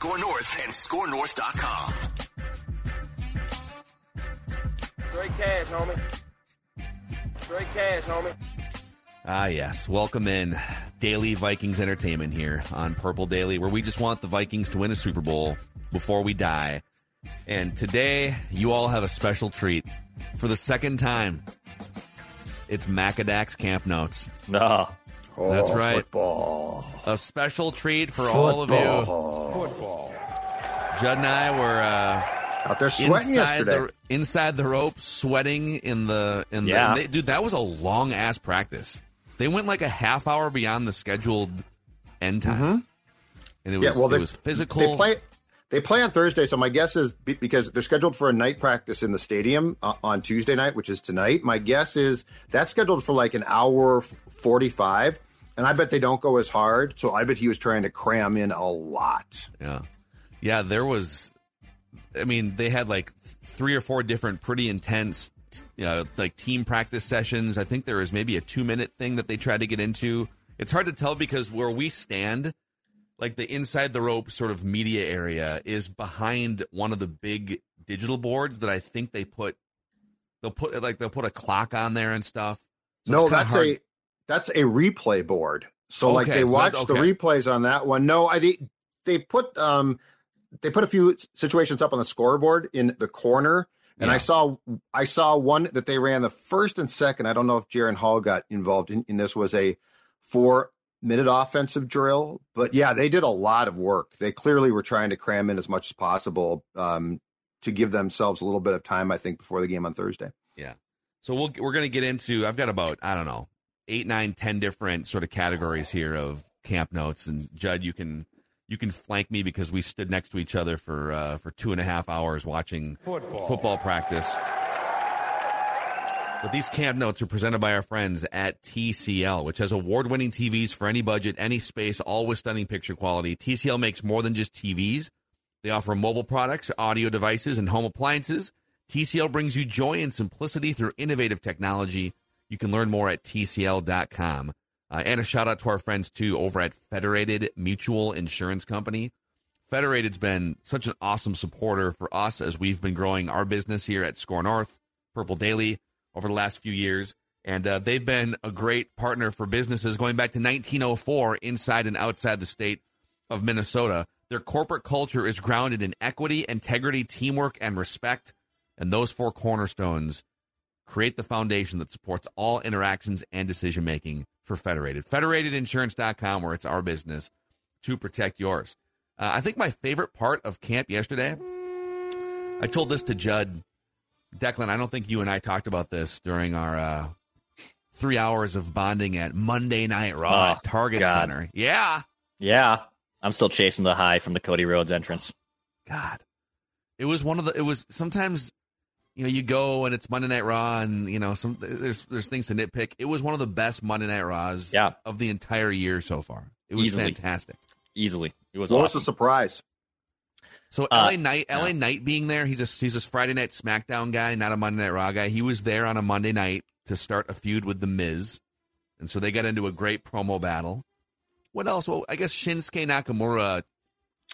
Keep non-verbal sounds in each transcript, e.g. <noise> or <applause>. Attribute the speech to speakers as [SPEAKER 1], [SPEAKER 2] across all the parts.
[SPEAKER 1] Score North and ScoreNorth.com.
[SPEAKER 2] Straight cash, homie. Straight cash, homie.
[SPEAKER 3] Ah, yes. Welcome in. Daily Vikings Entertainment here on Purple Daily, where we just want the Vikings to win a Super Bowl before we die. And today, you all have a special treat. For the second time, it's Macadax Camp Notes.
[SPEAKER 4] No.
[SPEAKER 3] Oh, That's right.
[SPEAKER 5] Football.
[SPEAKER 3] A special treat for
[SPEAKER 5] football.
[SPEAKER 3] all of you. Football. Judd and I were uh,
[SPEAKER 5] out there sweating
[SPEAKER 3] inside
[SPEAKER 5] yesterday.
[SPEAKER 3] the inside the rope, sweating in the in
[SPEAKER 4] yeah.
[SPEAKER 3] the they, dude. That was a long ass practice. They went like a half hour beyond the scheduled end time,
[SPEAKER 5] mm-hmm.
[SPEAKER 3] and it was
[SPEAKER 5] yeah, well,
[SPEAKER 3] it
[SPEAKER 5] they,
[SPEAKER 3] was physical.
[SPEAKER 5] They play. They play on Thursday, so my guess is because they're scheduled for a night practice in the stadium uh, on Tuesday night, which is tonight. My guess is that's scheduled for like an hour forty-five and I bet they don't go as hard. So I bet he was trying to cram in a lot.
[SPEAKER 3] Yeah, yeah. There was, I mean, they had like three or four different pretty intense, you know, like team practice sessions. I think there was maybe a two minute thing that they tried to get into. It's hard to tell because where we stand, like the inside the rope sort of media area, is behind one of the big digital boards that I think they put. They'll put like they'll put a clock on there and stuff.
[SPEAKER 5] So no, that's hard. a that's a replay board. So okay, like they watch so okay. the replays on that one. No, I they, they put um they put a few situations up on the scoreboard in the corner. And yeah. I saw I saw one that they ran the first and second. I don't know if Jaren Hall got involved in, in this was a four minute offensive drill. But yeah, they did a lot of work. They clearly were trying to cram in as much as possible um, to give themselves a little bit of time, I think, before the game on Thursday.
[SPEAKER 3] Yeah. So we'll, we're going to get into, I've got about, I don't know, eight, nine, ten different sort of categories here of camp notes. And Judd, you can you can flank me because we stood next to each other for uh, for two and a half hours watching
[SPEAKER 2] football,
[SPEAKER 3] football practice. But these camp notes are presented by our friends at TCL, which has award winning TVs for any budget, any space, all with stunning picture quality. TCL makes more than just TVs. They offer mobile products, audio devices, and home appliances. TCL brings you joy and simplicity through innovative technology. You can learn more at TCL.com. Uh, and a shout out to our friends too over at Federated Mutual Insurance Company. Federated's been such an awesome supporter for us as we've been growing our business here at Score North, Purple Daily, over the last few years. And uh, they've been a great partner for businesses going back to 1904 inside and outside the state of Minnesota. Their corporate culture is grounded in equity, integrity, teamwork, and respect. And those four cornerstones create the foundation that supports all interactions and decision making for Federated. Federatedinsurance.com, where it's our business to protect yours. Uh, I think my favorite part of camp yesterday, I told this to Judd. Declan, I don't think you and I talked about this during our uh, three hours of bonding at Monday Night Raw oh, Target God. Center. Yeah.
[SPEAKER 4] Yeah. I'm still chasing the high from the Cody Rhodes entrance.
[SPEAKER 3] God. It was one of the, it was sometimes you know, you go and it's Monday Night Raw, and you know, some there's there's things to nitpick. It was one of the best Monday Night Raws
[SPEAKER 4] yeah.
[SPEAKER 3] of the entire year so far. It was
[SPEAKER 4] Easily.
[SPEAKER 3] fantastic.
[SPEAKER 4] Easily, it was.
[SPEAKER 5] What
[SPEAKER 4] awesome.
[SPEAKER 5] was a surprise?
[SPEAKER 3] So uh, LA Knight, yeah. LA Knight being there, he's a he's a Friday Night SmackDown guy, not a Monday Night Raw guy. He was there on a Monday night to start a feud with the Miz, and so they got into a great promo battle. What else? Well, I guess Shinsuke Nakamura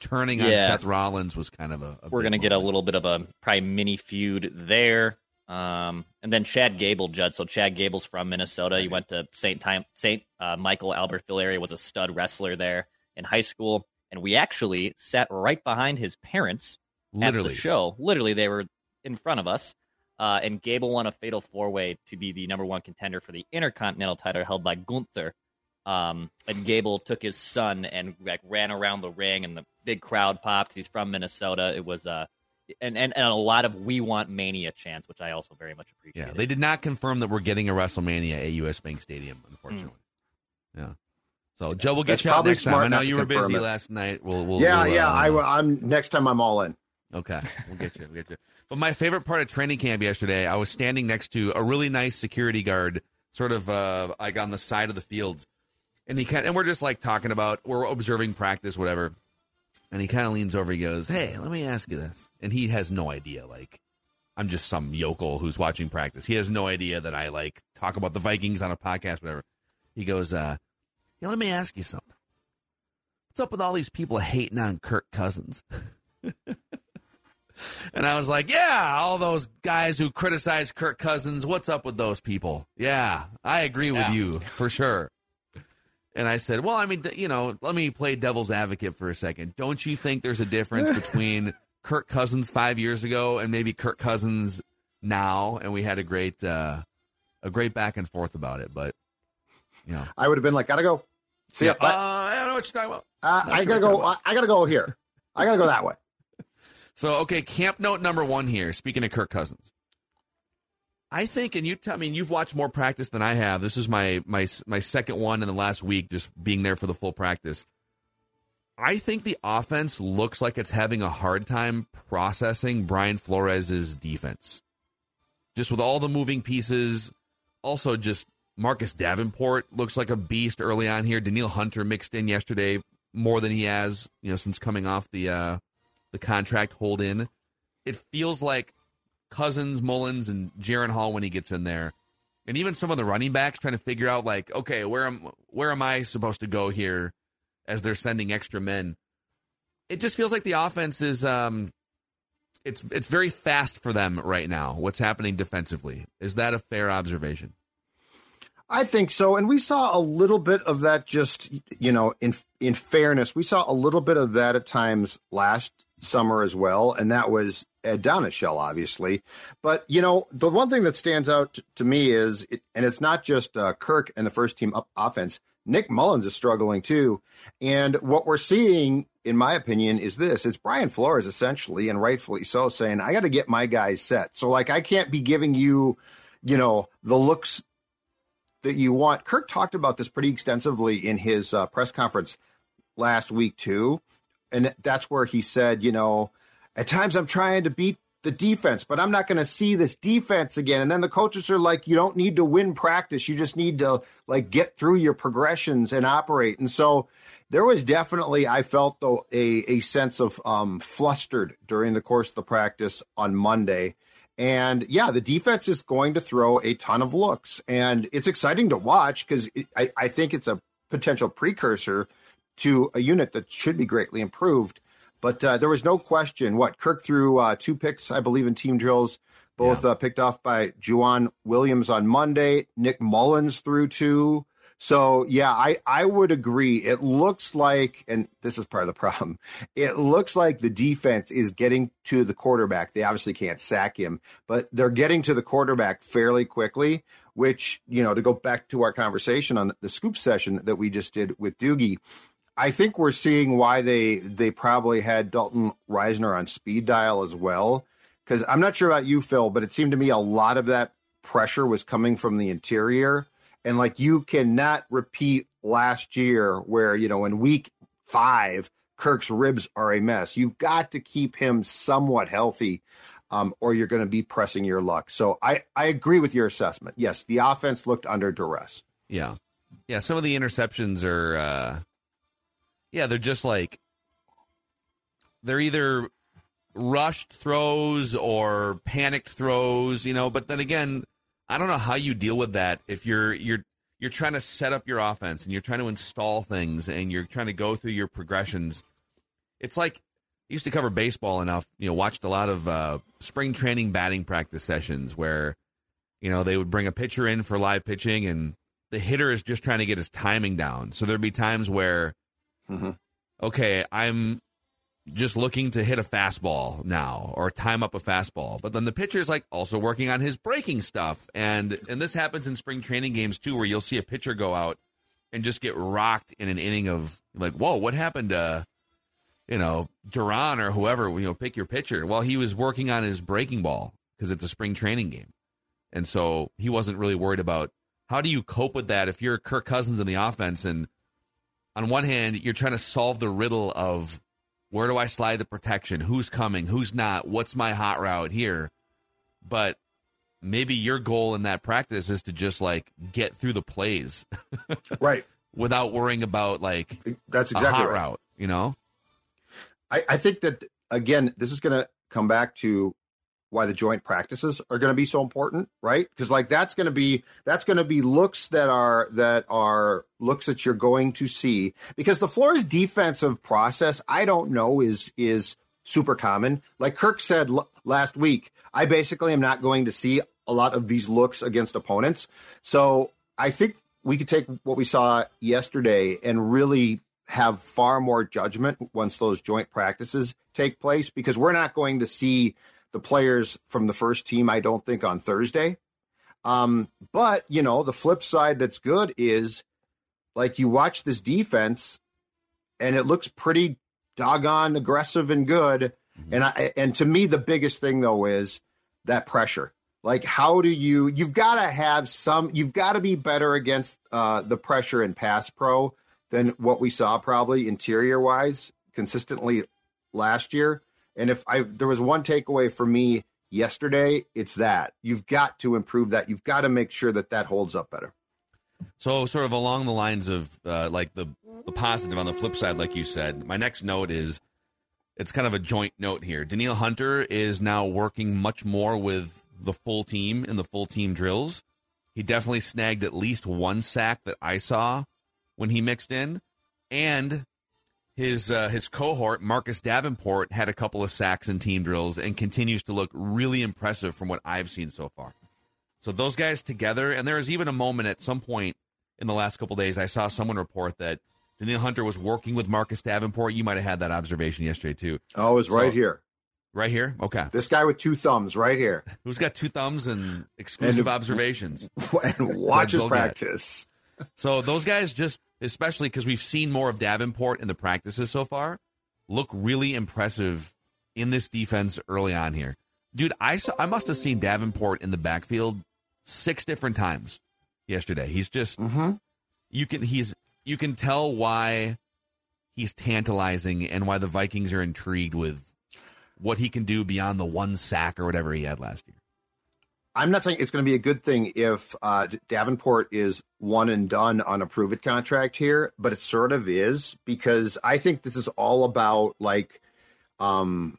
[SPEAKER 3] turning on Seth Rollins was kind of a. a
[SPEAKER 4] We're gonna get a little bit of a probably mini feud there.
[SPEAKER 6] Um, and then Chad Gable, Judd. So Chad Gable's from Minnesota. He went to St. Time St. Uh, Michael Albertville area. Was a stud wrestler there in high school, and we actually sat right behind his parents
[SPEAKER 3] Literally.
[SPEAKER 6] at the show. Literally, they were in front of us. Uh, and Gable won a fatal four way to be the number one contender for the Intercontinental title held by Gunther. Um, and Gable took his son and like ran around the ring, and the big crowd popped. He's from Minnesota. It was uh, and, and, and a lot of we want mania chants, which I also very much appreciate.
[SPEAKER 3] Yeah, they did not confirm that we're getting a WrestleMania at US Bank Stadium, unfortunately. Mm. Yeah. So Joe, we'll get
[SPEAKER 5] That's
[SPEAKER 3] you out next time. I know you were busy
[SPEAKER 5] it.
[SPEAKER 3] last night. We'll, we'll
[SPEAKER 5] yeah,
[SPEAKER 3] we'll,
[SPEAKER 5] yeah.
[SPEAKER 3] uh,
[SPEAKER 5] I, I'm next time. I'm all in.
[SPEAKER 3] Okay, we'll get you. We'll get you. But my favorite part of training camp yesterday, I was standing next to a really nice security guard, sort of uh, like on the side of the fields, and he kind and we're just like talking about we're observing practice, whatever. And he kind of leans over. He goes, "Hey, let me ask you this." And he has no idea. Like, I'm just some yokel who's watching practice. He has no idea that I like talk about the Vikings on a podcast, whatever. He goes, uh, "Yeah, let me ask you something. What's up with all these people hating on Kirk Cousins?" <laughs> And I was like, yeah, all those guys who criticize Kirk Cousins, what's up with those people? Yeah, I agree with
[SPEAKER 6] Yeah.
[SPEAKER 3] you for sure. And I said, well, I mean, you know, let me play devil's advocate for a second. Don't you think there's a difference <laughs> between Kirk Cousins five years ago and maybe Kirk Cousins now? And we had a great, uh, a great back and forth about it. But, know,
[SPEAKER 5] I would have been like, gotta go. See
[SPEAKER 3] yeah,
[SPEAKER 5] ya.
[SPEAKER 3] uh, I don't know what you're talking about.
[SPEAKER 5] Uh, I
[SPEAKER 3] sure
[SPEAKER 5] gotta go. I, I gotta go here. I gotta go that way. <laughs>
[SPEAKER 3] So, okay, camp note number one here. Speaking of Kirk Cousins, I think, and you, t- I mean, you've watched more practice than I have. This is my my my second one in the last week, just being there for the full practice. I think the offense looks like it's having a hard time processing Brian Flores' defense. Just with all the moving pieces, also just Marcus Davenport looks like a beast early on here. Danielle Hunter mixed in yesterday more than he has, you know, since coming off the uh, the contract hold in. It feels like Cousins, Mullens, and Jaren Hall when he gets in there, and even some of the running backs trying to figure out like, okay, where am where am I supposed to go here as they're sending extra men. It just feels like the offense is um it's it's very fast for them right now. What's happening defensively? Is that a fair observation?
[SPEAKER 5] I think so, and we saw a little bit of that. Just you know, in in fairness, we saw a little bit of that at times last summer as well, and that was Ed Donatell, obviously. But you know, the one thing that stands out to me is, it, and it's not just uh, Kirk and the first team up offense. Nick Mullens is struggling too, and what we're seeing, in my opinion, is this: it's Brian Flores essentially, and rightfully so, saying, "I got to get my guys set." So, like, I can't be giving you, you know, the looks that you want. Kirk talked about this pretty extensively in his uh, press conference last week too, and that's where he said, you know, at times I'm trying to beat the defense, but I'm not going to see this defense again. And then the coaches are like, you don't need to win practice, you just need to like get through your progressions and operate. And so there was definitely, I felt though, a a sense of um, flustered during the course of the practice on Monday. And yeah, the defense is going to throw a ton of looks, and it's exciting to watch because I, I think it's a potential precursor to a unit that should be greatly improved. But uh, there was no question. What Kirk threw uh, two picks, I believe, in team drills, both uh, picked off by Joejuan Williams on Monday. Nick Mullens threw two. So yeah, I I would agree. It looks like, and this is part of the problem. <laughs> It looks like the defense is getting to the quarterback. They obviously can't sack him, but they're getting to the quarterback fairly quickly. Which you know, to go back to our conversation on the scoop session that we just did with Doogie, I think we're seeing why they they probably had Dalton Risner on speed dial as well. Because I'm not sure about you, Phil, but it seemed to me a lot of that pressure was coming from the interior. And like you cannot repeat last year where, you know, in week five, Kirk's ribs are a mess. You've got to keep him somewhat healthy, um, or you're going to be pressing your luck. So I, I agree with your assessment. Yes, the offense looked under duress.
[SPEAKER 3] Yeah. Yeah. Some of the interceptions are, uh, yeah, they're just like, they're either rushed throws or panicked throws, you know, but then again, I don't know how you deal with that if you're, you're, you're trying to set up your offense and you're trying to install things and you're trying to go through your progressions. It's like I used to cover baseball enough, you know, watched a lot of uh, spring training batting practice sessions where, you know, they would bring a pitcher in for live pitching and the hitter is just trying to get his timing down. So there'd be times where, mm-hmm. okay, I'm just looking to hit a fastball now or time up a fastball. But then the pitcher's like also working on his breaking stuff. And and this happens in spring training games too, where you'll see a pitcher go out and just get rocked in an inning of like, whoa, what happened to you know, Duran or whoever, you know, pick your pitcher. Well, he was working on his breaking ball because it's a spring training game. And so he wasn't really worried about how do you cope with that if you're Kirk Cousins in the offense and on one hand you're trying to solve the riddle of where do I slide the protection? Who's coming? Who's not? What's my hot route here? But maybe your goal in that practice is to just like get through the plays. <laughs>
[SPEAKER 5] right.
[SPEAKER 3] Without worrying about like
[SPEAKER 5] that's exactly
[SPEAKER 3] hot
[SPEAKER 5] right.
[SPEAKER 3] route, you know?
[SPEAKER 5] I, I think that again, this is gonna come back to why the joint practices are going to be so important, right? Because like that's going to be that's going to be looks that are that are looks that you're going to see because the Flores defensive process, I don't know, is is super common. Like Kirk said l- last week, I basically am not going to see a lot of these looks against opponents. So I think we could take what we saw yesterday and really have far more judgment once those joint practices take place because we're not going to see the players from the first team, I don't think, on Thursday. Um, but, you know, the flip side that's good is like you watch this defense and it looks pretty doggone aggressive and good. Mm-hmm. And I and to me the biggest thing though is that pressure. Like how do you you've got to have some you've got to be better against uh, the pressure in pass pro than what we saw probably interior wise consistently last year. And if I there was one takeaway for me yesterday, it's that you've got to improve that. You've got to make sure that that holds up better.
[SPEAKER 3] So, sort of along the lines of uh, like the, the positive on the flip side, like you said, my next note is it's kind of a joint note here. Danielle Hunter is now working much more with the full team in the full team drills. He definitely snagged at least one sack that I saw when he mixed in, and his uh, his cohort Marcus Davenport had a couple of sacks in team drills and continues to look really impressive from what I've seen so far. So those guys together, and there was even a moment at some point in the last couple days I saw someone report that Danielle Hunter was working with Marcus Davenport. You might have had that observation yesterday too.
[SPEAKER 5] Oh, it was so, right here.
[SPEAKER 3] Right here? Okay.
[SPEAKER 5] This guy with two thumbs right here. <laughs>
[SPEAKER 3] Who's got two thumbs and exclusive <laughs> and, observations.
[SPEAKER 5] And watches practice.
[SPEAKER 3] So those guys just especially because we've seen more of Davenport in the practices so far, look really impressive in this defense early on here. Dude, I saw, I must have seen Davenport in the backfield six different times yesterday. He's just
[SPEAKER 5] mm-hmm.
[SPEAKER 3] you can he's you can tell why he's tantalizing and why the Vikings are intrigued with what he can do beyond the one sack or whatever he had last year.
[SPEAKER 5] I'm not saying it's going to be a good thing if uh, Davenport is one and done on a prove it contract here, but it sort of is because I think this is all about like, um,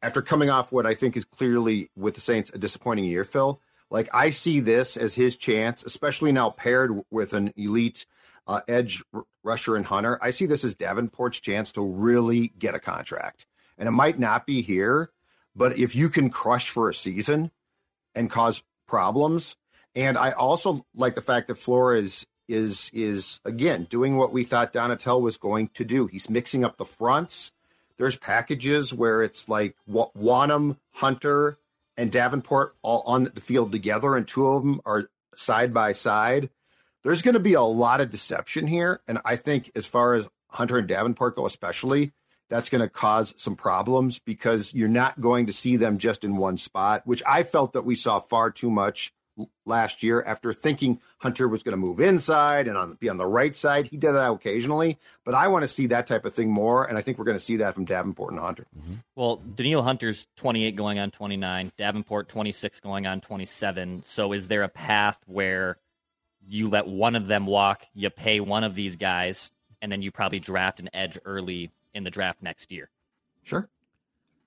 [SPEAKER 5] after coming off what I think is clearly with the Saints a disappointing year, Phil. Like I see this as his chance, especially now paired with an elite uh, edge r- rusher and Hunter. I see this as Davenport's chance to really get a contract, and it might not be here, but if you can crush for a season and cause problems. And I also like the fact that Flores is is again doing what we thought Donatell was going to do. He's mixing up the fronts. There's packages where it's like Wonnum, Hunter, and Davenport all on the field together, and two of them are side by side. There's going to be a lot of deception here, and I think as far as Hunter and Davenport go, especially, that's going to cause some problems because you're not going to see them just in one spot, which I felt that we saw far too much last year after thinking Hunter was going to move inside and on, be on the right side. He did that occasionally, but I want to see that type of thing more, and I think we're going to see that from Davenport and Hunter.
[SPEAKER 6] Mm-hmm. Well, Danielle Hunter's 28 going on 29, Davenport 26 going on 27. So is there a path where you let one of them walk, you pay one of these guys, and then you probably draft an edge early in the draft next year.
[SPEAKER 5] Sure.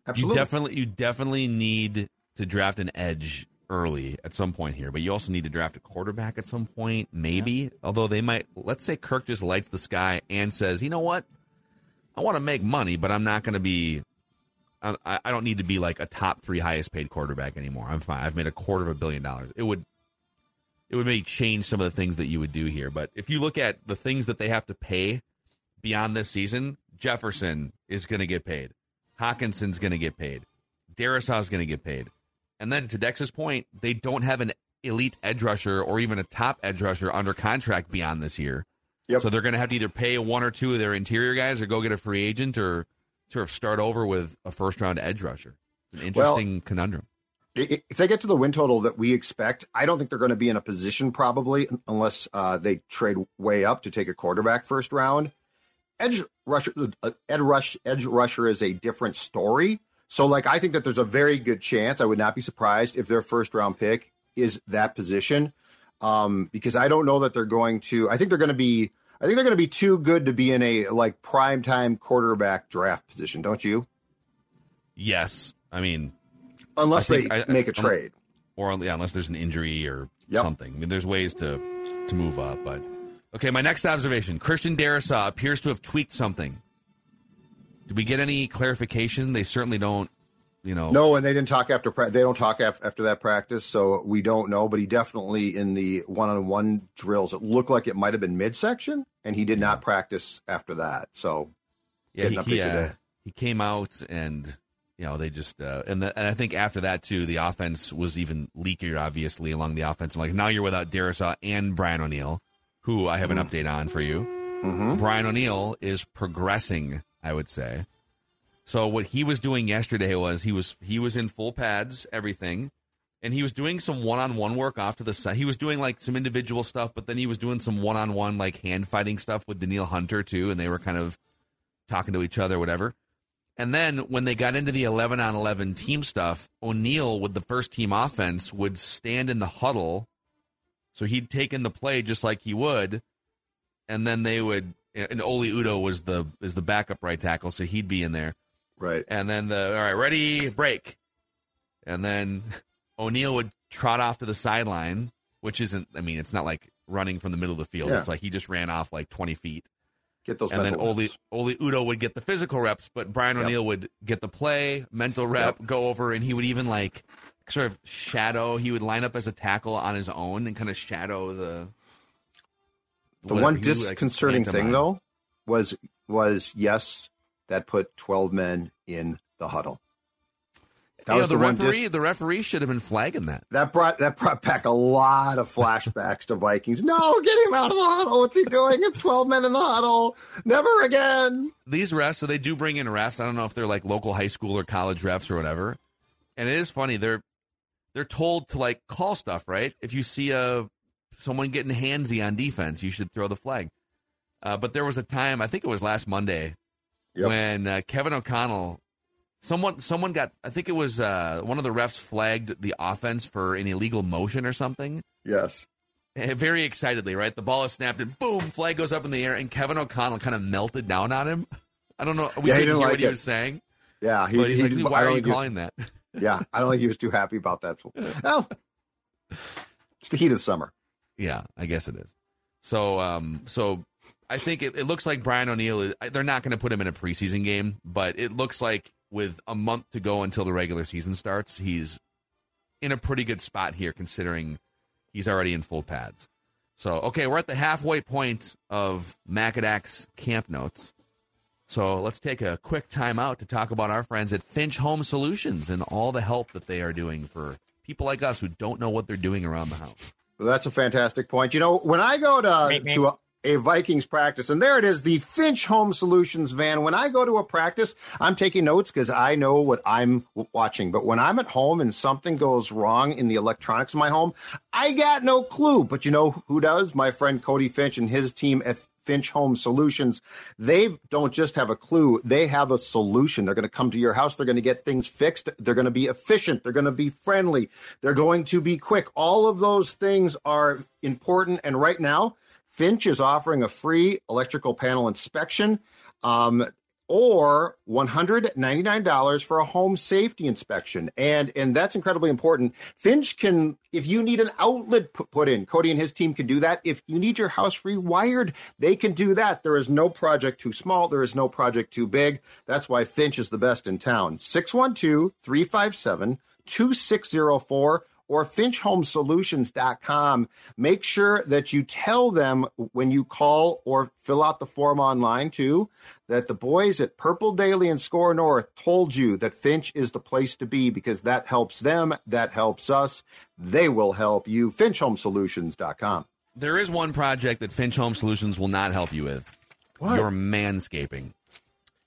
[SPEAKER 5] Absolutely.
[SPEAKER 3] You definitely you definitely need to draft an edge early at some point here, but you also need to draft a quarterback at some point, maybe. Yeah. Although they might let's say Kirk just lights the sky and says, "You know what? I want to make money, but I'm not going to be. I, I don't need to be like a top three highest paid quarterback anymore. I'm fine. I've made a quarter of a billion dollars. It would it would maybe change some of the things that you would do here. But if you look at the things that they have to pay beyond this season, Jefferson is going to get paid. Hockenson's going to get paid. Darrisaw's going to get paid. And then to Dex's point, they don't have an elite edge rusher or even a top edge rusher under contract beyond this year. Yep. So they're going to have to either pay one or two of their interior guys or go get a free agent or sort of start over with a first round edge rusher. It's an interesting well, conundrum.
[SPEAKER 5] If they get to the win total that we expect, I don't think they're going to be in a position probably unless uh, they trade way up to take a quarterback first round. Edge rusher, uh, edge rush, edge rusher is a different story. So, like, I think that there's a very good chance. I would not be surprised if their first round pick is that position, um, because I don't know that they're going to. I think they're going to be. I think they're going to be too good to be in a like prime time quarterback draft position. Don't you?
[SPEAKER 3] Yes, I mean
[SPEAKER 5] unless think, they I, make a trade,
[SPEAKER 3] or yeah, unless there's an injury or yep. something. I mean, there's ways to to move up, but okay. My next observation: Christian Darrisaw appears to have tweaked something. Did we get any clarification? They certainly don't. You know,
[SPEAKER 5] no, and they didn't talk after they don't talk after that practice, so we don't know. But he definitely in the one-on-one drills, it looked like it might have been midsection, and he did yeah. not practice after that. So
[SPEAKER 3] yeah, he, he, uh, he came out and you know, they just uh, and, the, and I think after that too, the offense was even leakier, obviously along the offense. Like now you're without Darrisaw and Brian O'Neill, who I have an update on for you. Mm-hmm. Brian O'Neill is progressing, I would say. So what he was doing yesterday was he was he was in full pads, everything, and he was doing some one-on-one work off to the side. He was doing like some individual stuff, but then he was doing some one-on-one like hand fighting stuff with Danielle Hunter too, and they were kind of talking to each other, whatever. And then when they got into the 11 on 11 team stuff, O'Neill with the first team offense would stand in the huddle. So he'd taken the play just like he would. And then they would, and Oli Udoh was the, is the backup right tackle. So he'd be in there.
[SPEAKER 5] Right.
[SPEAKER 3] And then the, all right, ready, break. And then <laughs> O'Neill would trot off to the sideline, which isn't, I mean, it's not like running from the middle of the field. Yeah. It's like he just ran off like 20 feet.
[SPEAKER 5] Get those
[SPEAKER 3] and then Oli, Oli Udoh would get the physical reps, but Brian yep. O'Neill would get the play, mental rep, yep. go over, and he would even like sort of shadow. He would line up as a tackle on his own and kind of shadow the.
[SPEAKER 5] The one disconcerting like, thing though was was yes that put twelve men in the huddle.
[SPEAKER 3] That yeah, was the, the referee. Dis- the referee should have been flagging that.
[SPEAKER 5] That brought that brought back a lot of flashbacks to Vikings. No, get him out of the huddle. What's he doing? It's twelve men in the huddle. Never again.
[SPEAKER 3] These refs, so they do bring in refs. I don't know if they're like local high school or college refs or whatever. And it is funny. They're they're told to like call stuff right. If you see a someone getting handsy on defense, you should throw the flag. Uh, but there was a time, I think it was last Monday, yep. when uh, Kevin O'Connell Someone, someone got. I think it was uh, one of the refs flagged the offense for an illegal motion or something.
[SPEAKER 5] Yes.
[SPEAKER 3] Eh, very excitedly, right? The ball is snapped and boom, flag goes up in the air, and Kevin O'Connell kind of melted down on him. I don't know. We yeah, couldn't hear like what it. he was saying.
[SPEAKER 5] Yeah,
[SPEAKER 3] he, but he's he, like, "Why are you calling that?"
[SPEAKER 5] Yeah, I don't think he was too happy about that. Well, it's the heat of the summer.
[SPEAKER 3] Yeah, I guess it is. So, um, so I think it, it looks like Brian O'Neill. They're not going to put him in a preseason game, but it looks like with a month to go until the regular season starts, he's in a pretty good spot here considering he's already in full pads. So, okay, we're at the halfway point of Macadac's camp notes. So let's take a quick time out to talk about our friends at Finch Home Solutions and all the help that they are doing for people like us who don't know what they're doing around the house.
[SPEAKER 5] Well, that's a fantastic point. You know, when I go to to a, a Vikings practice. And there it is, the Finch Home Solutions van. When I go to a practice, I'm taking notes because I know what I'm watching. But when I'm at home and something goes wrong in the electronics of my home, I got no clue. But you know who does? My friend Cody Finch and his team at Finch Home Solutions. They don't just have a clue, they have a solution. They're going to come to your house, they're going to get things fixed, they're going to be efficient, they're going to be friendly, they're going to be quick. All of those things are important. And right now, Finch is offering a free electrical panel inspection. Um, or $199 for a home safety inspection. And and that's incredibly important. Finch can if you need an outlet put, in, Cody and his team can do that. If you need your house rewired, they can do that. There is no project too small, there is no project too big. That's why Finch is the best in town. 612-357-2604 or finchhomesolutions.com. Make sure that you tell them when you call or fill out the form online too that the boys at Purple Daily and Score North told you that Finch is the place to be because that helps them, that helps us. They will help you. finchhomesolutions.com.
[SPEAKER 3] There is one project that Finch Home Solutions will not help you with.
[SPEAKER 5] What?
[SPEAKER 3] Your manscaping.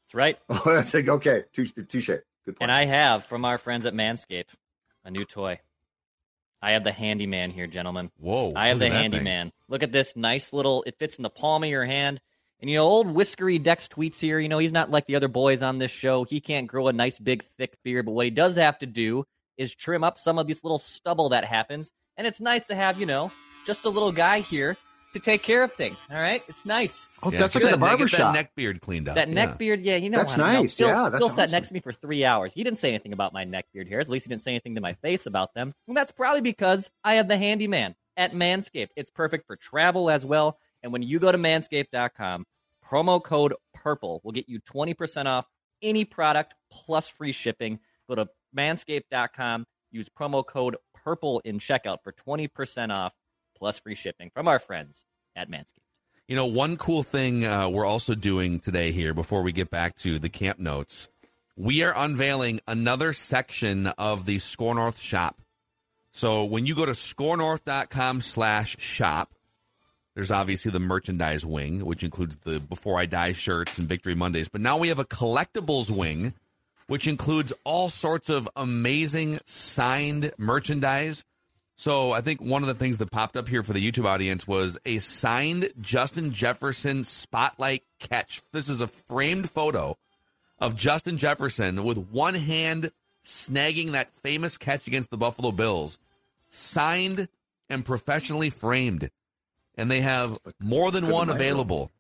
[SPEAKER 6] That's right.
[SPEAKER 5] Oh, that's like, okay. Touche. touche. Good point.
[SPEAKER 6] And I have from our friends at Manscaped a new toy. I have the handyman here, gentlemen.
[SPEAKER 3] Whoa.
[SPEAKER 6] I have the handyman. Look at this nice little it fits in the palm of your hand. And you know, old whiskery Dex tweets here, you know, he's not like the other boys on this show. He can't grow a nice big thick beard, but what he does have to do is trim up some of this little stubble that happens. And it's nice to have, you know, just a little guy here to take care of things. All right? It's nice.
[SPEAKER 5] Oh,
[SPEAKER 3] Yeah,
[SPEAKER 5] that's
[SPEAKER 3] get
[SPEAKER 5] like in
[SPEAKER 3] that-
[SPEAKER 5] a
[SPEAKER 3] get
[SPEAKER 5] barber
[SPEAKER 3] that
[SPEAKER 5] shop.
[SPEAKER 3] neck beard cleaned up.
[SPEAKER 6] That
[SPEAKER 3] yeah.
[SPEAKER 6] neck beard, yeah, you know.
[SPEAKER 5] That's
[SPEAKER 6] how I know.
[SPEAKER 5] nice.
[SPEAKER 6] Phil,
[SPEAKER 5] Yeah, that's
[SPEAKER 6] Phil sat next to me for three hours. He didn't say anything about my neck beard hairs. At least he didn't say anything to my face about them. And that's probably because I have the handyman at Manscaped. It's perfect for travel as well. And when you go to manscaped.com, promo code PURPLE will get you 20% off any product plus free shipping. Go to manscaped.com, use promo code PURPLE in checkout for 20% off plus free shipping from our friends at Manscaped.
[SPEAKER 3] You know, one cool thing uh, we're also doing today here before we get back to the camp notes, we are unveiling another section of the Score North shop. So when you go to scorenorth.com slash shop, there's obviously the merchandise wing, which includes the Before I Die shirts and Victory Mondays. But now we have a collectibles wing, which includes all sorts of amazing signed merchandise. So I think one of the things that popped up here for the YouTube audience was a signed Justin Jefferson spotlight catch. This is a framed photo of Justin Jefferson with one hand snagging that famous catch against the Buffalo Bills, signed and professionally framed. And they have more than one available.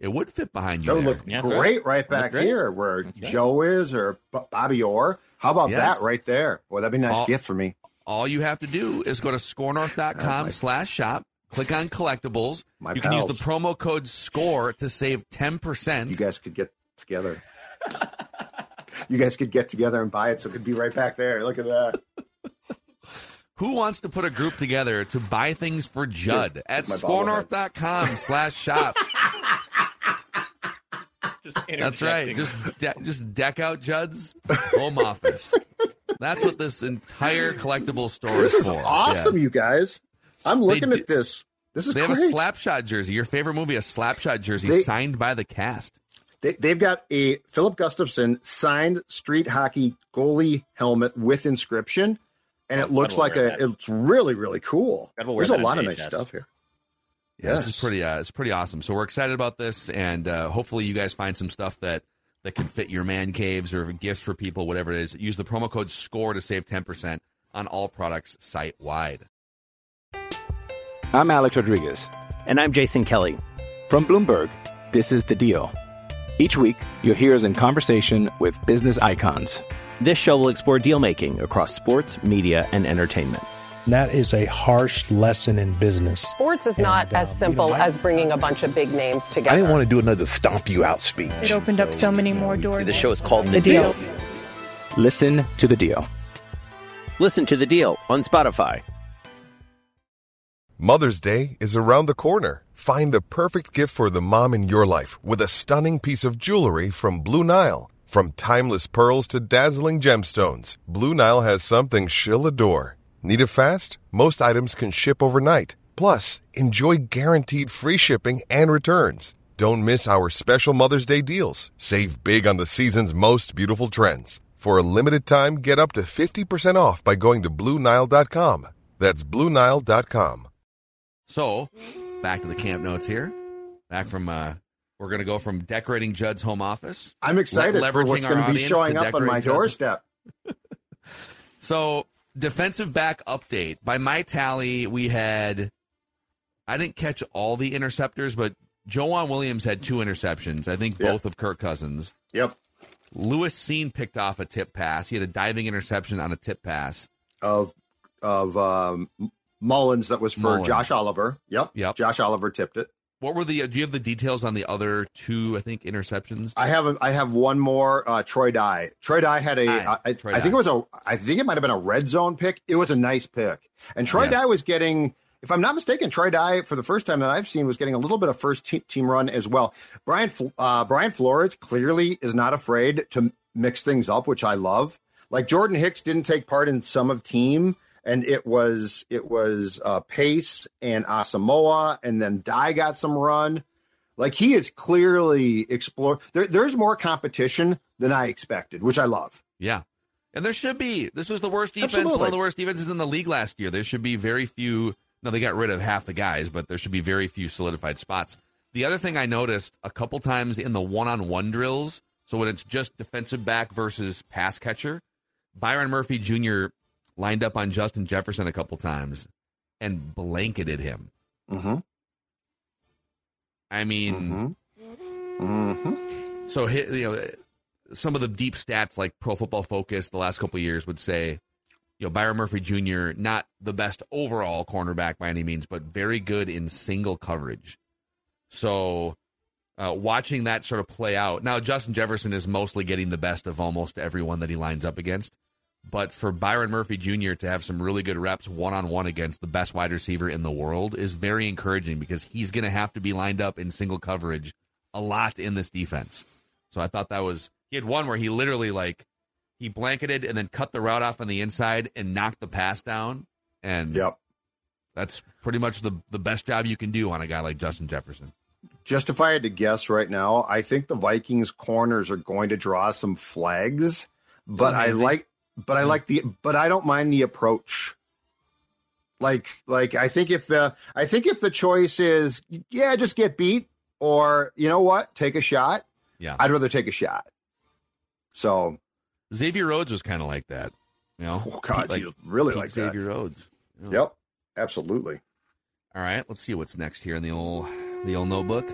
[SPEAKER 3] It would fit behind you.
[SPEAKER 5] That would look
[SPEAKER 6] Yeah,
[SPEAKER 5] great right,
[SPEAKER 6] That'd
[SPEAKER 5] back
[SPEAKER 6] great.
[SPEAKER 5] here where
[SPEAKER 6] That's.
[SPEAKER 5] Joe is or Bobby Orr. How about
[SPEAKER 3] Yes.
[SPEAKER 5] that right there? Boy, that'd be a nice
[SPEAKER 3] All-
[SPEAKER 5] gift for me.
[SPEAKER 3] All you have to do is go to scorenorth.com
[SPEAKER 5] Oh,
[SPEAKER 3] slash shop, click on collectibles.
[SPEAKER 5] My
[SPEAKER 3] you can use the promo code SCORE to save 10%.
[SPEAKER 5] You guys could get together. you guys could get together and buy it, so it could be right back there. Look at that.
[SPEAKER 3] Who wants to put a group together to buy things for Judd
[SPEAKER 5] Here,
[SPEAKER 3] at scorenorth.com slash shop? <laughs>
[SPEAKER 6] Just <laughs>
[SPEAKER 3] That's right. Just de- just deck out Judd's home office. That's what this entire collectible store
[SPEAKER 5] This
[SPEAKER 3] is
[SPEAKER 5] is
[SPEAKER 3] for.
[SPEAKER 5] awesome,
[SPEAKER 3] Yes.
[SPEAKER 5] you guys. I'm looking
[SPEAKER 3] do-
[SPEAKER 5] at this. This is
[SPEAKER 3] They have a slapshot jersey. Your favorite movie, a slapshot jersey
[SPEAKER 5] They-
[SPEAKER 3] signed by the cast.
[SPEAKER 5] They, they've got a Philip Gustafson signed street hockey goalie helmet with inscription, and
[SPEAKER 6] Oh,
[SPEAKER 5] it looks like a.
[SPEAKER 6] that.
[SPEAKER 5] It's really really cool.
[SPEAKER 6] God, we'll wear
[SPEAKER 5] There's a lot of nice stuff here.
[SPEAKER 3] Yeah, this is pretty. Uh, it's pretty awesome. So we're excited about this, and uh, hopefully you guys find some stuff that that can fit your man caves or gifts for people, whatever it is. Use the promo code SCORE to save ten percent on all products site wide.
[SPEAKER 7] I'm Alex Rodriguez.
[SPEAKER 4] And I'm Jason Kelly.
[SPEAKER 7] From Bloomberg, this is The Deal. Each week, you'll hear us in conversation with business icons.
[SPEAKER 4] This show will explore deal making across sports, media, and entertainment.
[SPEAKER 8] That is a harsh lesson in business.
[SPEAKER 9] Sports is
[SPEAKER 8] And,
[SPEAKER 9] not
[SPEAKER 8] uh,
[SPEAKER 9] as
[SPEAKER 8] you
[SPEAKER 9] simple
[SPEAKER 8] know, I-
[SPEAKER 9] as bringing a bunch of big names together.
[SPEAKER 10] I didn't want to do another stomp you out speech.
[SPEAKER 11] It opened up so many more doors.
[SPEAKER 4] The show is called
[SPEAKER 11] The
[SPEAKER 4] The
[SPEAKER 11] Deal.
[SPEAKER 4] Deal.
[SPEAKER 7] Listen to The Deal.
[SPEAKER 4] Listen to The Deal on Spotify.
[SPEAKER 12] Mother's Day is around the corner. Find the perfect gift for the mom in your life with a stunning piece of jewelry from Blue Nile. From timeless pearls to dazzling gemstones, Blue Nile has something she'll adore. Need it fast? Most items can ship overnight. Plus, enjoy guaranteed free shipping and returns. Don't miss our special Mother's Day deals. Save big on the season's most beautiful trends. For a limited time, get up to 50% off by going to BlueNile.com. That's BlueNile.com.
[SPEAKER 3] So, back to the camp notes here. Back from, uh, we're going to go from decorating Judd's home office.
[SPEAKER 5] I'm excited
[SPEAKER 3] Le-
[SPEAKER 5] for what's
[SPEAKER 3] leveraging our
[SPEAKER 5] going to be
[SPEAKER 3] audience
[SPEAKER 5] showing
[SPEAKER 3] to
[SPEAKER 5] up on
[SPEAKER 3] decorate
[SPEAKER 5] my doorstep. <laughs>
[SPEAKER 3] So, defensive back update. By my tally, we had, I didn't catch all the interceptors, but Joejuan Williams had two interceptions. I think both of Kirk Cousins.
[SPEAKER 5] Yep.
[SPEAKER 3] Lewis Cine picked off a tip pass. He had a diving interception on a tip pass
[SPEAKER 5] of of um, Mullens that was for
[SPEAKER 3] Mullens.
[SPEAKER 5] Josh Oliver. Yep.
[SPEAKER 3] Yep.
[SPEAKER 5] Josh Oliver tipped it.
[SPEAKER 3] What were the? Do you have the details on the other two? I think interceptions.
[SPEAKER 5] I have a, I have one more. Uh, Troy Dye. Troy Dye had a.
[SPEAKER 3] Aye,
[SPEAKER 5] I,
[SPEAKER 3] Troy
[SPEAKER 5] I think it was a. I think it might have been a red zone pick. It was a nice pick, and Troy
[SPEAKER 3] Yes.
[SPEAKER 5] Dye was getting. If I'm not mistaken, Troy Dye for the first time that I've seen was getting a little bit of first te- team run as well. Brian uh, Brian Flores clearly is not afraid to mix things up, which I love. Like Jordan Hicks didn't take part in some of team, and it was it was uh, Pace and Asamoah, and then Dye got some run. Like he is clearly explore. There, there's more competition than I expected, which I love.
[SPEAKER 3] Yeah. And there should be. This was the worst defense, one of the worst defenses in the league last year. There should be very few. No, they got rid of half the guys, but there should be very few solidified spots. The other thing I noticed a couple times in the one on one drills, so when it's just defensive back versus pass catcher, Byron Murphy Jr. lined up on Justin Jefferson a couple times and blanketed him.
[SPEAKER 5] Mm-hmm.
[SPEAKER 3] I mean,
[SPEAKER 5] Mm-hmm.
[SPEAKER 3] so hit, you know some of the deep stats like Pro Football Focus the last couple of years would say, you know, Byron Murphy Jr. not the best overall cornerback by any means, but very good in single coverage. So uh, watching that sort of play out now, Justin Jefferson is mostly getting the best of almost everyone that he lines up against. But for Byron Murphy Jr. to have some really good reps one on one against the best wide receiver in the world is very encouraging because he's going to have to be lined up in single coverage a lot in this defense. So I thought that was he had one where he literally like he blanketed and then cut the route off on the inside and knocked the pass down. And
[SPEAKER 5] Yep.
[SPEAKER 3] that's pretty much the the best job you can do on a guy like Justin Jefferson.
[SPEAKER 5] Just if I had to guess right now, I think the Vikings corners are going to draw some flags, but I like, but I hmm. like the, but I don't mind the approach. Like, like I think if the, I think if the choice is, yeah, just get beat, or you know what, take a shot.
[SPEAKER 3] Yeah.
[SPEAKER 5] I'd rather take a shot. So,
[SPEAKER 3] Xavier Rhodes was kind of like that. You know,
[SPEAKER 5] oh God,
[SPEAKER 3] like
[SPEAKER 5] really like that.
[SPEAKER 3] Xavier Rhodes. Yeah.
[SPEAKER 5] Yep, absolutely.
[SPEAKER 3] All right, let's see what's next here in the old the old notebook.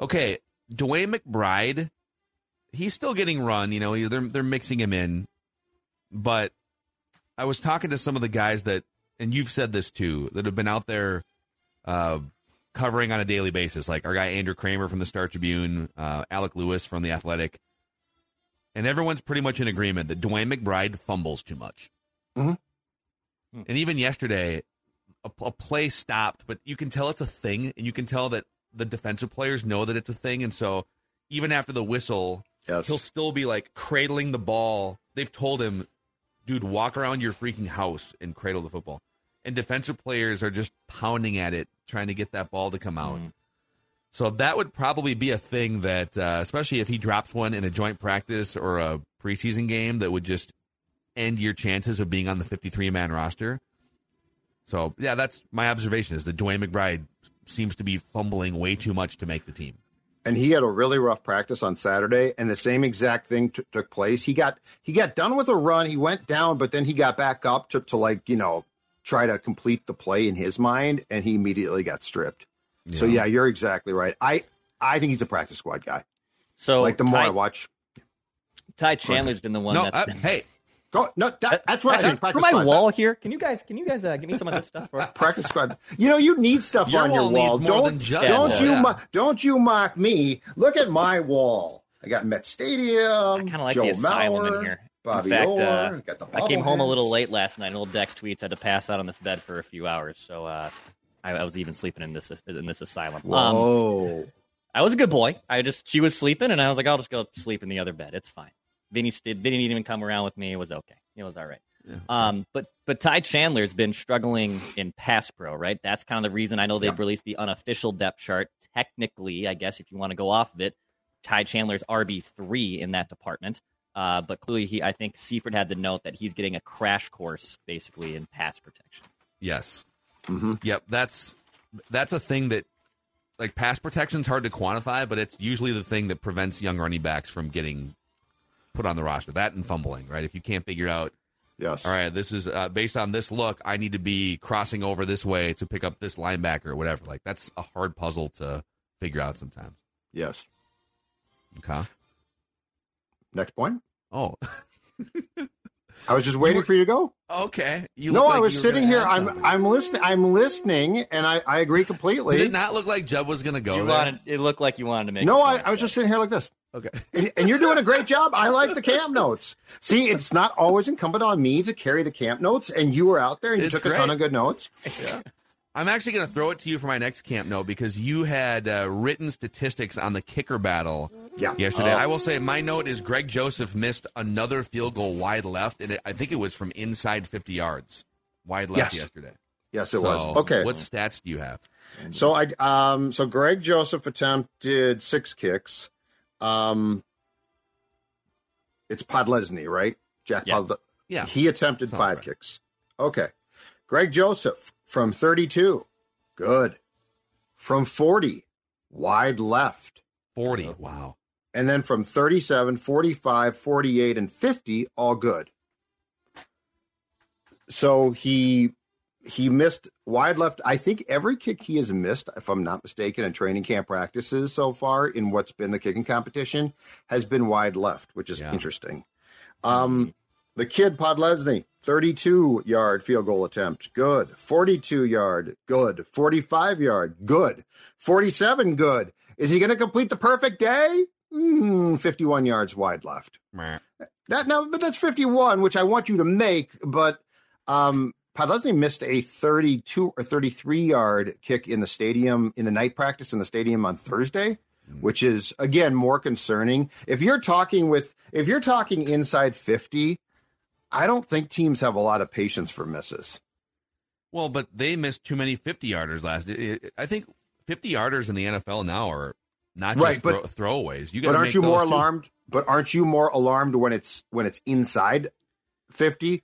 [SPEAKER 3] Okay, DeWayne McBride, he's still getting run. You know, they're they're mixing him in, but I was talking to some of the guys that, and you've said this too, that have been out there uh, covering on a daily basis, like our guy Andrew Krammer from the Star Tribune, uh, Alec Lewis from the Athletic, and everyone's pretty much in agreement that DeWayne McBride fumbles too much.
[SPEAKER 5] Mhm.
[SPEAKER 3] And even yesterday, a, a play stopped, but you can tell it's a thing, and you can tell that the defensive players know that it's a thing, and so even after the whistle,
[SPEAKER 5] Yes.
[SPEAKER 3] he'll still be like cradling the ball. They've told him, dude, walk around your freaking house and cradle the football. And defensive players are just pounding at it, trying to get that ball to come out. So that would probably be a thing that, uh, especially if he drops one in a joint practice or a preseason game, that would just end your chances of being on the 53 man roster. So yeah, that's my observation is that DeWayne McBride seems to be fumbling way too much to make the team.
[SPEAKER 5] And he had a really rough practice on Saturday, and the same exact thing t- took place. He got he got done with a run, he went down, but then he got back up to, to like you know try to complete the play in his mind, and he immediately got stripped. So
[SPEAKER 3] Yeah.
[SPEAKER 5] yeah, you're exactly right. I I think he's a practice squad guy.
[SPEAKER 6] So
[SPEAKER 5] like the more
[SPEAKER 6] Ty,
[SPEAKER 5] I watch,
[SPEAKER 6] Ty Chandler's been the one
[SPEAKER 3] No,
[SPEAKER 6] that's
[SPEAKER 3] uh,
[SPEAKER 6] been,
[SPEAKER 3] hey,
[SPEAKER 5] go no, that, that's what I
[SPEAKER 6] Uh,
[SPEAKER 5] think.
[SPEAKER 6] for
[SPEAKER 5] Practice
[SPEAKER 6] my
[SPEAKER 5] squad.
[SPEAKER 6] wall here. Can you guys can you guys uh, give me some of this stuff? Or? <laughs>
[SPEAKER 5] Practice squad. You know, you need stuff
[SPEAKER 3] Your
[SPEAKER 5] on your
[SPEAKER 3] wall
[SPEAKER 5] wall.
[SPEAKER 3] needs
[SPEAKER 5] don't
[SPEAKER 3] than just
[SPEAKER 5] don't
[SPEAKER 6] that.
[SPEAKER 5] you
[SPEAKER 3] Yeah.
[SPEAKER 5] mo- don't you mock me? Look at my wall. I got Met Stadium.
[SPEAKER 6] I kind of like
[SPEAKER 5] Joe
[SPEAKER 6] the asylum
[SPEAKER 5] Mauer,
[SPEAKER 6] in here.
[SPEAKER 5] Bobby
[SPEAKER 6] in fact,
[SPEAKER 5] Orr,
[SPEAKER 6] uh,
[SPEAKER 5] got the
[SPEAKER 6] I came home a little late last night. and Old Dex tweets had to pass out on this bed for a few hours, so uh, I, I was even sleeping in this in this asylum. Um,
[SPEAKER 5] Whoa.
[SPEAKER 6] I was a good boy. I just she was sleeping, and I was like, I'll just go sleep in the other bed. It's fine. Vinny did. Vinny didn't even come around with me. It was okay. It was all right. Um, but but Ty Chandler's been struggling in pass pro, right? That's kind of the reason I know they've released the unofficial depth chart. Technically, I guess if you want to go off of it, Ty Chandler's RB three in that department. Uh, but clearly, he I think Seifert had the note that he's getting a crash course basically in pass protection.
[SPEAKER 3] Yes.
[SPEAKER 5] Mm-hmm.
[SPEAKER 3] Yep. That's that's a thing that like pass protection's hard to quantify, but it's usually the thing that prevents young running backs from getting put on the roster. That and fumbling, right? If you can't figure out,
[SPEAKER 5] Yes.
[SPEAKER 3] all right, this is uh, based on this look, I need to be crossing over this way to pick up this linebacker or whatever. Like that's a hard puzzle to figure out sometimes.
[SPEAKER 5] Yes.
[SPEAKER 3] Okay.
[SPEAKER 5] Next point.
[SPEAKER 3] Oh. <laughs>
[SPEAKER 5] I was just waiting
[SPEAKER 3] were,
[SPEAKER 5] for you to go.
[SPEAKER 3] Okay. You
[SPEAKER 5] no,
[SPEAKER 3] like
[SPEAKER 5] I was sitting here. I'm
[SPEAKER 3] something.
[SPEAKER 5] I'm listening. I'm listening, and I, I agree completely.
[SPEAKER 3] It did it not look like Jeb was going to go
[SPEAKER 6] You
[SPEAKER 3] there?
[SPEAKER 6] wanted, it looked like you wanted to make.
[SPEAKER 5] no,
[SPEAKER 6] a
[SPEAKER 5] I,
[SPEAKER 6] point,
[SPEAKER 5] I was just sitting here like this.
[SPEAKER 3] Okay.
[SPEAKER 5] And, and you're doing a great job. I like the camp notes. See, it's not always incumbent on me to carry the camp notes, and you were out there and you
[SPEAKER 3] It's
[SPEAKER 5] took a ton of good notes.
[SPEAKER 3] Yeah. I'm actually going to throw it to you for my next camp note because you had uh, written statistics on the kicker battle
[SPEAKER 5] Yeah.
[SPEAKER 3] yesterday.
[SPEAKER 5] Oh.
[SPEAKER 3] I will say my note is Greg Joseph missed another field goal wide left, and it, I think it was from inside 50 yards wide left
[SPEAKER 5] Yes.
[SPEAKER 3] yesterday.
[SPEAKER 5] Yes, it
[SPEAKER 3] So,
[SPEAKER 5] was. Okay.
[SPEAKER 3] What stats do you have?
[SPEAKER 5] So I um so Greg Joseph attempted six kicks. Um it's Podlesny, right? Jack
[SPEAKER 6] Yeah.
[SPEAKER 5] Podle-
[SPEAKER 3] Yeah.
[SPEAKER 5] He attempted
[SPEAKER 3] Sounds
[SPEAKER 5] five
[SPEAKER 3] right.
[SPEAKER 5] kicks. Okay. Greg Joseph from 32. Good. From 40, wide left.
[SPEAKER 3] 40. Wow.
[SPEAKER 5] And then from 37, 45, 48, and 50, all good. So he he missed wide left. I think every kick he has missed, if I'm not mistaken, in training camp practices so far in what's been the kicking competition has been wide left, which is
[SPEAKER 3] Yeah.
[SPEAKER 5] interesting. Um, the kid Podlesny, 32 yard field goal attempt, good. 42 yard, good. 45 yard, good. 47, good. Is he going to complete the perfect day? Hmm, 51 yards wide left.
[SPEAKER 3] Meh.
[SPEAKER 5] That no, but that's 51, which I want you to make. But um, Podlesny missed a 32 or 33 yard kick in the stadium in the night practice in the stadium on Thursday, mm-hmm. which is again more concerning. If you're talking with, if you're talking inside 50, I don't think teams have a lot of patience for misses.
[SPEAKER 3] Well, but they missed too many 50 yarders last. I think 50 yarders in the NFL now are not just
[SPEAKER 5] Right, but-
[SPEAKER 3] throw, throwaways. You
[SPEAKER 5] But aren't you more
[SPEAKER 3] too.
[SPEAKER 5] alarmed? But aren't you more alarmed when it's when it's inside 50?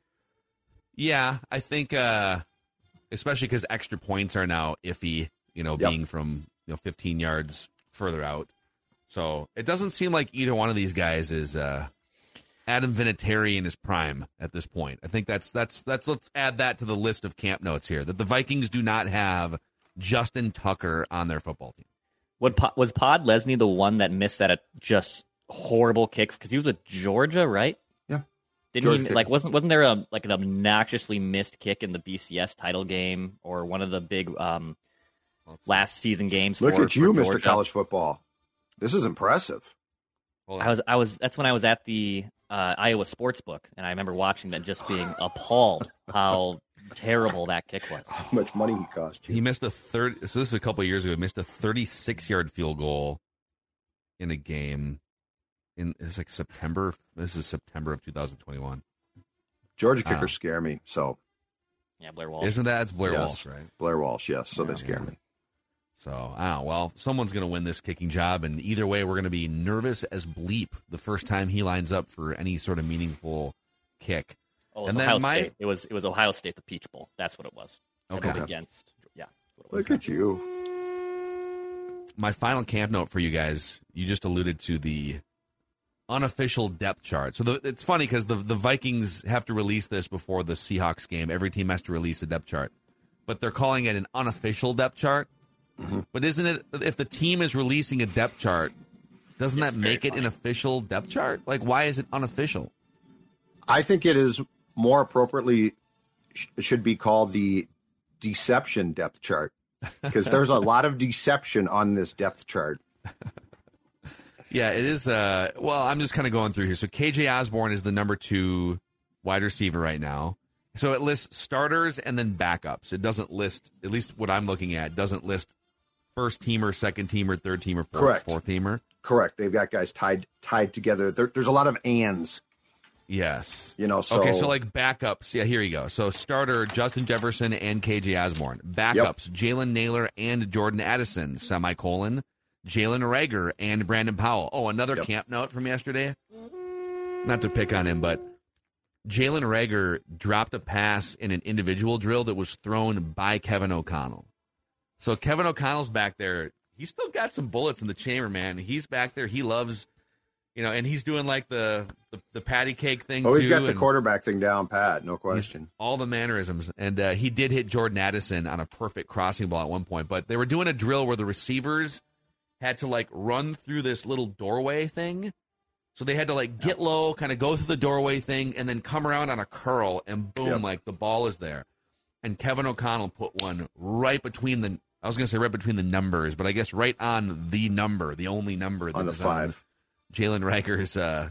[SPEAKER 3] Yeah, I think, uh, especially because extra points are now iffy. You know,
[SPEAKER 5] Yep.
[SPEAKER 3] being from you know 15 yards further out. So it doesn't seem like either one of these guys is uh, Adam Vinatieri in his prime at this point. I think that's that's that's let's add that to the list of camp notes here. That the Vikings do not have Justin Tucker on their football team.
[SPEAKER 6] What was Podlesny the one that missed that just horrible kick because he was with Georgia, right?
[SPEAKER 5] Yeah.
[SPEAKER 6] Didn't
[SPEAKER 5] Georgia
[SPEAKER 6] he
[SPEAKER 5] kicker.
[SPEAKER 6] like wasn't wasn't there a like an obnoxiously missed kick in the BCS title game or one of the big um last season games?
[SPEAKER 5] Look
[SPEAKER 6] for,
[SPEAKER 5] at you, Mr. College Football. This is impressive.
[SPEAKER 6] Well, I was I was that's when I was at the uh, Iowa Sportsbook and I remember watching that just being appalled how terrible that kick was.
[SPEAKER 5] How much money he cost you?
[SPEAKER 3] He missed a third. So this is a couple of years ago. He missed a 36 yard field goal in a game. In it's like September. This is September of 2021.
[SPEAKER 5] Georgia
[SPEAKER 3] Wow.
[SPEAKER 5] kickers scare me. So
[SPEAKER 6] Yeah, Blair Walsh.
[SPEAKER 3] Isn't that it's Blair
[SPEAKER 5] Yes.
[SPEAKER 3] Walsh, right?
[SPEAKER 5] Blair Walsh, yes. So they scare
[SPEAKER 3] Yeah.
[SPEAKER 5] me.
[SPEAKER 3] So I don't know. Well, someone's going to win this kicking job, and either way, we're going to be nervous as bleep the first time he lines up for any sort of meaningful kick.
[SPEAKER 6] Oh, it was
[SPEAKER 3] and then
[SPEAKER 6] Ohio
[SPEAKER 3] my
[SPEAKER 6] State. It was it was Ohio State, the Peach Bowl. That's what it was.
[SPEAKER 3] Okay.
[SPEAKER 6] Against yeah. what it was.
[SPEAKER 5] Look at you.
[SPEAKER 3] my final camp note for you guys. You just alluded to the unofficial depth chart. So the, it's funny because the the Vikings have to release this before the Seahawks game. Every team has to release a depth chart, but they're calling it an unofficial depth chart. Mm-hmm. But isn't it if the team is releasing a depth chart, doesn't that make it an official depth chart? Like, why is it unofficial?
[SPEAKER 5] I think it is more appropriately sh- should be called the deception depth chart because there's a lot of deception on this depth chart. <laughs>
[SPEAKER 3] Yeah, it is. Uh, well, I'm just kind of going through here. So KJ Osborn is the number two wide receiver right now. So it lists starters and then backups. It doesn't list, at least what I'm looking at, doesn't list first teamer, second teamer, third teamer, fourth,
[SPEAKER 5] Correct.
[SPEAKER 3] fourth teamer.
[SPEAKER 5] Correct. They've got guys tied tied together. There, there's a lot of ands.
[SPEAKER 3] Yes.
[SPEAKER 5] You know, so
[SPEAKER 3] okay, so like backups. Yeah, here you go. So starter Justin Jefferson and KJ Osborn. Backups Jalen Nailor and Jordan Addison. Semicolon Jalen Reagor and Brandon Powell. Oh, another
[SPEAKER 5] Yep.
[SPEAKER 3] camp note from yesterday. Not to pick on him, but Jalen Reagor dropped a pass in an individual drill that was thrown by Kevin O'Connell. So Kevin O'Connell's back there. He's still got some bullets in the chamber, man. He's back there. He loves, you know, and he's doing like the the, the patty cake thing.
[SPEAKER 5] Oh, he's got the quarterback thing down pat, no question.
[SPEAKER 3] all the mannerisms, and uh, he did hit Jordan Addison on a perfect crossing ball at one point. But they were doing a drill where the receivers had to like run through this little doorway thing. So they had to like get low, kind of go through the doorway thing, and then come around on a curl, and boom,
[SPEAKER 5] Yep.
[SPEAKER 3] like the ball is there. And Kevin O'Connell put one right between the. I was going to say right between the numbers, but I guess right on the number, the only number that
[SPEAKER 5] On the
[SPEAKER 3] was
[SPEAKER 5] five.
[SPEAKER 3] on Jalen Reagor's uh,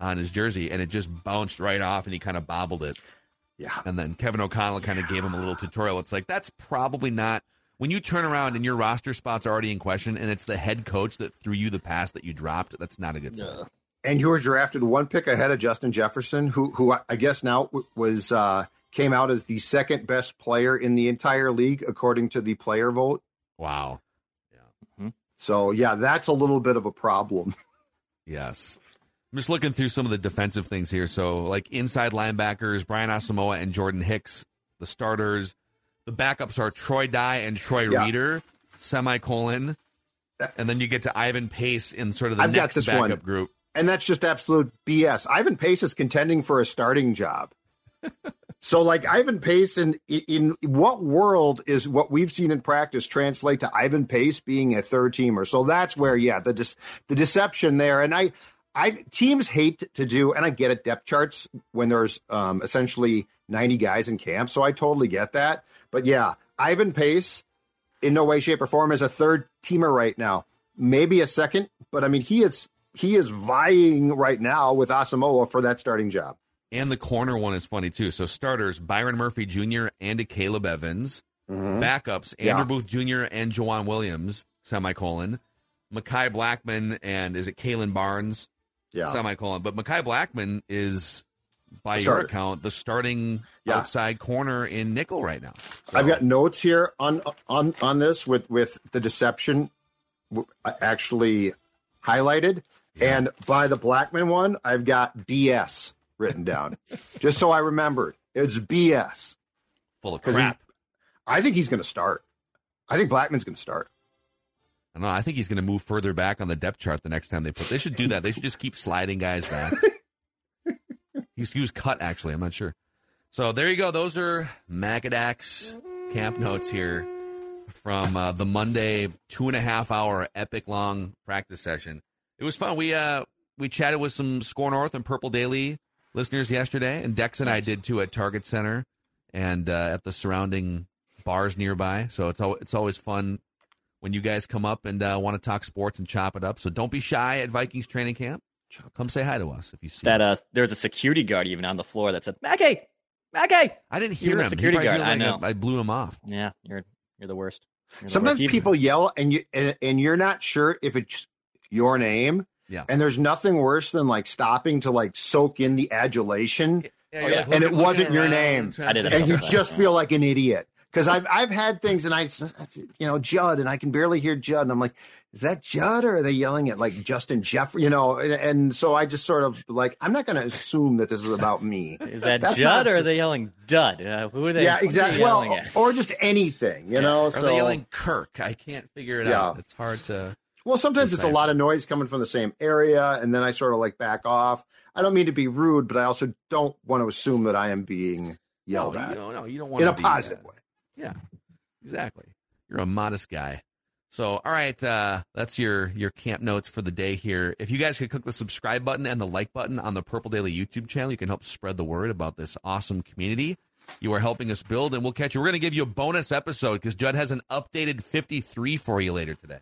[SPEAKER 3] on his jersey, and it just bounced right off, and he kind of bobbled it.
[SPEAKER 5] Yeah.
[SPEAKER 3] And then Kevin O'Connell kind of gave him a little tutorial. It's like that's probably not when you turn around and your roster spots already in question, and it's the head coach that threw you the pass that you dropped. That's not a good sign.
[SPEAKER 5] And you were drafted one pick ahead of Justin Jefferson, who who I- I guess now was uh, came out as the second best player in the entire league according to the player vote.
[SPEAKER 3] Wow. Yeah.
[SPEAKER 5] So yeah, that's a little bit of a problem. <laughs>
[SPEAKER 3] Yes. I'm just looking through some of the defensive things here. So, like inside linebackers, Brian Asamoah and Jordan Hicks, the starters. The backups are Troy Dye and Troy
[SPEAKER 5] Yeah.
[SPEAKER 3] Reeder, semicolon. And then you get to Ivan Pace in sort of the
[SPEAKER 5] I've
[SPEAKER 3] next backup
[SPEAKER 5] one.
[SPEAKER 3] group.
[SPEAKER 5] And that's just absolute BS. Ivan Pace is contending for a starting job. <laughs> so, like Ivan Pace, in in what world is what we've seen in practice translate to Ivan Pace being a third teamer? So that's where, yeah, the dis- the deception there. And I, I teams hate to do, and I get it, depth charts when there's um, essentially ninety guys in camp. So I totally get that. But yeah, Ivan Pace, in no way, shape, or form, is a third teamer right now. Maybe a second, but I mean, he is he is vying right now with Asamoah for that starting job.
[SPEAKER 3] And the corner one is funny too. So starters Byron Murphy Jr. and Caleb Evans. Mm-hmm. Backups Andrew
[SPEAKER 5] Yeah.
[SPEAKER 3] Booth Jr. and Joejuan Williams, semicolon. Mekhi Blackmon and is it Kalon Barnes?
[SPEAKER 5] Yeah.
[SPEAKER 3] Semicolon. But Mekhi Blackmon is by your account the starting
[SPEAKER 5] Yeah.
[SPEAKER 3] outside corner in nickel right now.
[SPEAKER 5] I've got notes here on on on this with with the deception actually highlighted, and by the Blackmon one, I've got BS written down, <laughs> just so I remembered. It's BS.
[SPEAKER 3] Full of crap.
[SPEAKER 5] he- I think he's going to start. I think Blackmon's going to start.
[SPEAKER 3] I don't know. I think he's going to move further back on the depth chart the next time they put. They should do that. They should just keep sliding guys back. <laughs> he was cut actually. I'm not sure. So there you go. Those are Macadax camp notes here from uh, the Monday two and a half hour epic long practice session. It was fun. We uh we chatted with some Score North and Purple Daily listeners yesterday, and Dex and I did too at Target Center and uh, at the surrounding bars nearby. So it's al- it's always fun when you guys come up and uh, want to talk sports and chop it up. So don't be shy at Vikings training camp. Come say hi to us if you see
[SPEAKER 6] That
[SPEAKER 3] us.
[SPEAKER 6] uh, there was a security guard even on the floor that said, "Mackey, Mackey."
[SPEAKER 3] I didn't hear
[SPEAKER 6] the
[SPEAKER 3] him.
[SPEAKER 6] Security
[SPEAKER 3] probably
[SPEAKER 6] guard.
[SPEAKER 3] feels
[SPEAKER 6] I know.
[SPEAKER 3] I, I blew him off.
[SPEAKER 6] Yeah, you're you're the worst. You're the
[SPEAKER 5] Sometimes
[SPEAKER 6] worst.
[SPEAKER 5] people yell, and you and, and you're not sure if it's your name.
[SPEAKER 3] Yeah.
[SPEAKER 5] And there's nothing worse than like stopping to like soak in the adulation,
[SPEAKER 3] Yeah, you're like
[SPEAKER 5] and it
[SPEAKER 3] looking-
[SPEAKER 5] wasn't your
[SPEAKER 3] around,
[SPEAKER 5] name,
[SPEAKER 6] I did
[SPEAKER 3] to-
[SPEAKER 5] and you
[SPEAKER 6] Yeah.
[SPEAKER 5] just feel like an idiot. Because I've I've had things, and I, you know, Judd, and I can barely hear Judd, and I'm like, is that Judd, or are they yelling at like Justin Jeff? You know, and, and so I just sort of like, I'm not going to assume that this is about me.
[SPEAKER 6] Is that
[SPEAKER 5] That's
[SPEAKER 6] Judd
[SPEAKER 5] not-
[SPEAKER 6] or are they yelling Dud? Uh, who are they?
[SPEAKER 5] yeah,
[SPEAKER 6] what are they
[SPEAKER 5] exactly.
[SPEAKER 6] yelling
[SPEAKER 5] Well,
[SPEAKER 6] at?
[SPEAKER 5] or just anything, you know.
[SPEAKER 3] Are
[SPEAKER 5] so
[SPEAKER 3] they yelling Kirk? I can't figure it
[SPEAKER 5] Yeah.
[SPEAKER 3] out. It's hard to.
[SPEAKER 5] Well, sometimes it's a lot of noise coming from the same area, and then I sort of like back off. I don't mean to be rude, but I also don't want to assume that I am being yelled
[SPEAKER 3] no,
[SPEAKER 5] at
[SPEAKER 3] you don't, no, you don't want
[SPEAKER 5] in
[SPEAKER 3] to
[SPEAKER 5] a
[SPEAKER 3] be,
[SPEAKER 5] positive
[SPEAKER 3] uh,
[SPEAKER 5] way.
[SPEAKER 3] Yeah, exactly. You're a modest guy. So, all right, uh, that's your your camp notes for the day here. If you guys could click the subscribe button and the like button on the Purple Daily YouTube channel, you can help spread the word about this awesome community. You are helping us build, and we'll catch you. We're going to give you a bonus episode because Judd has an updated 53 for you later today.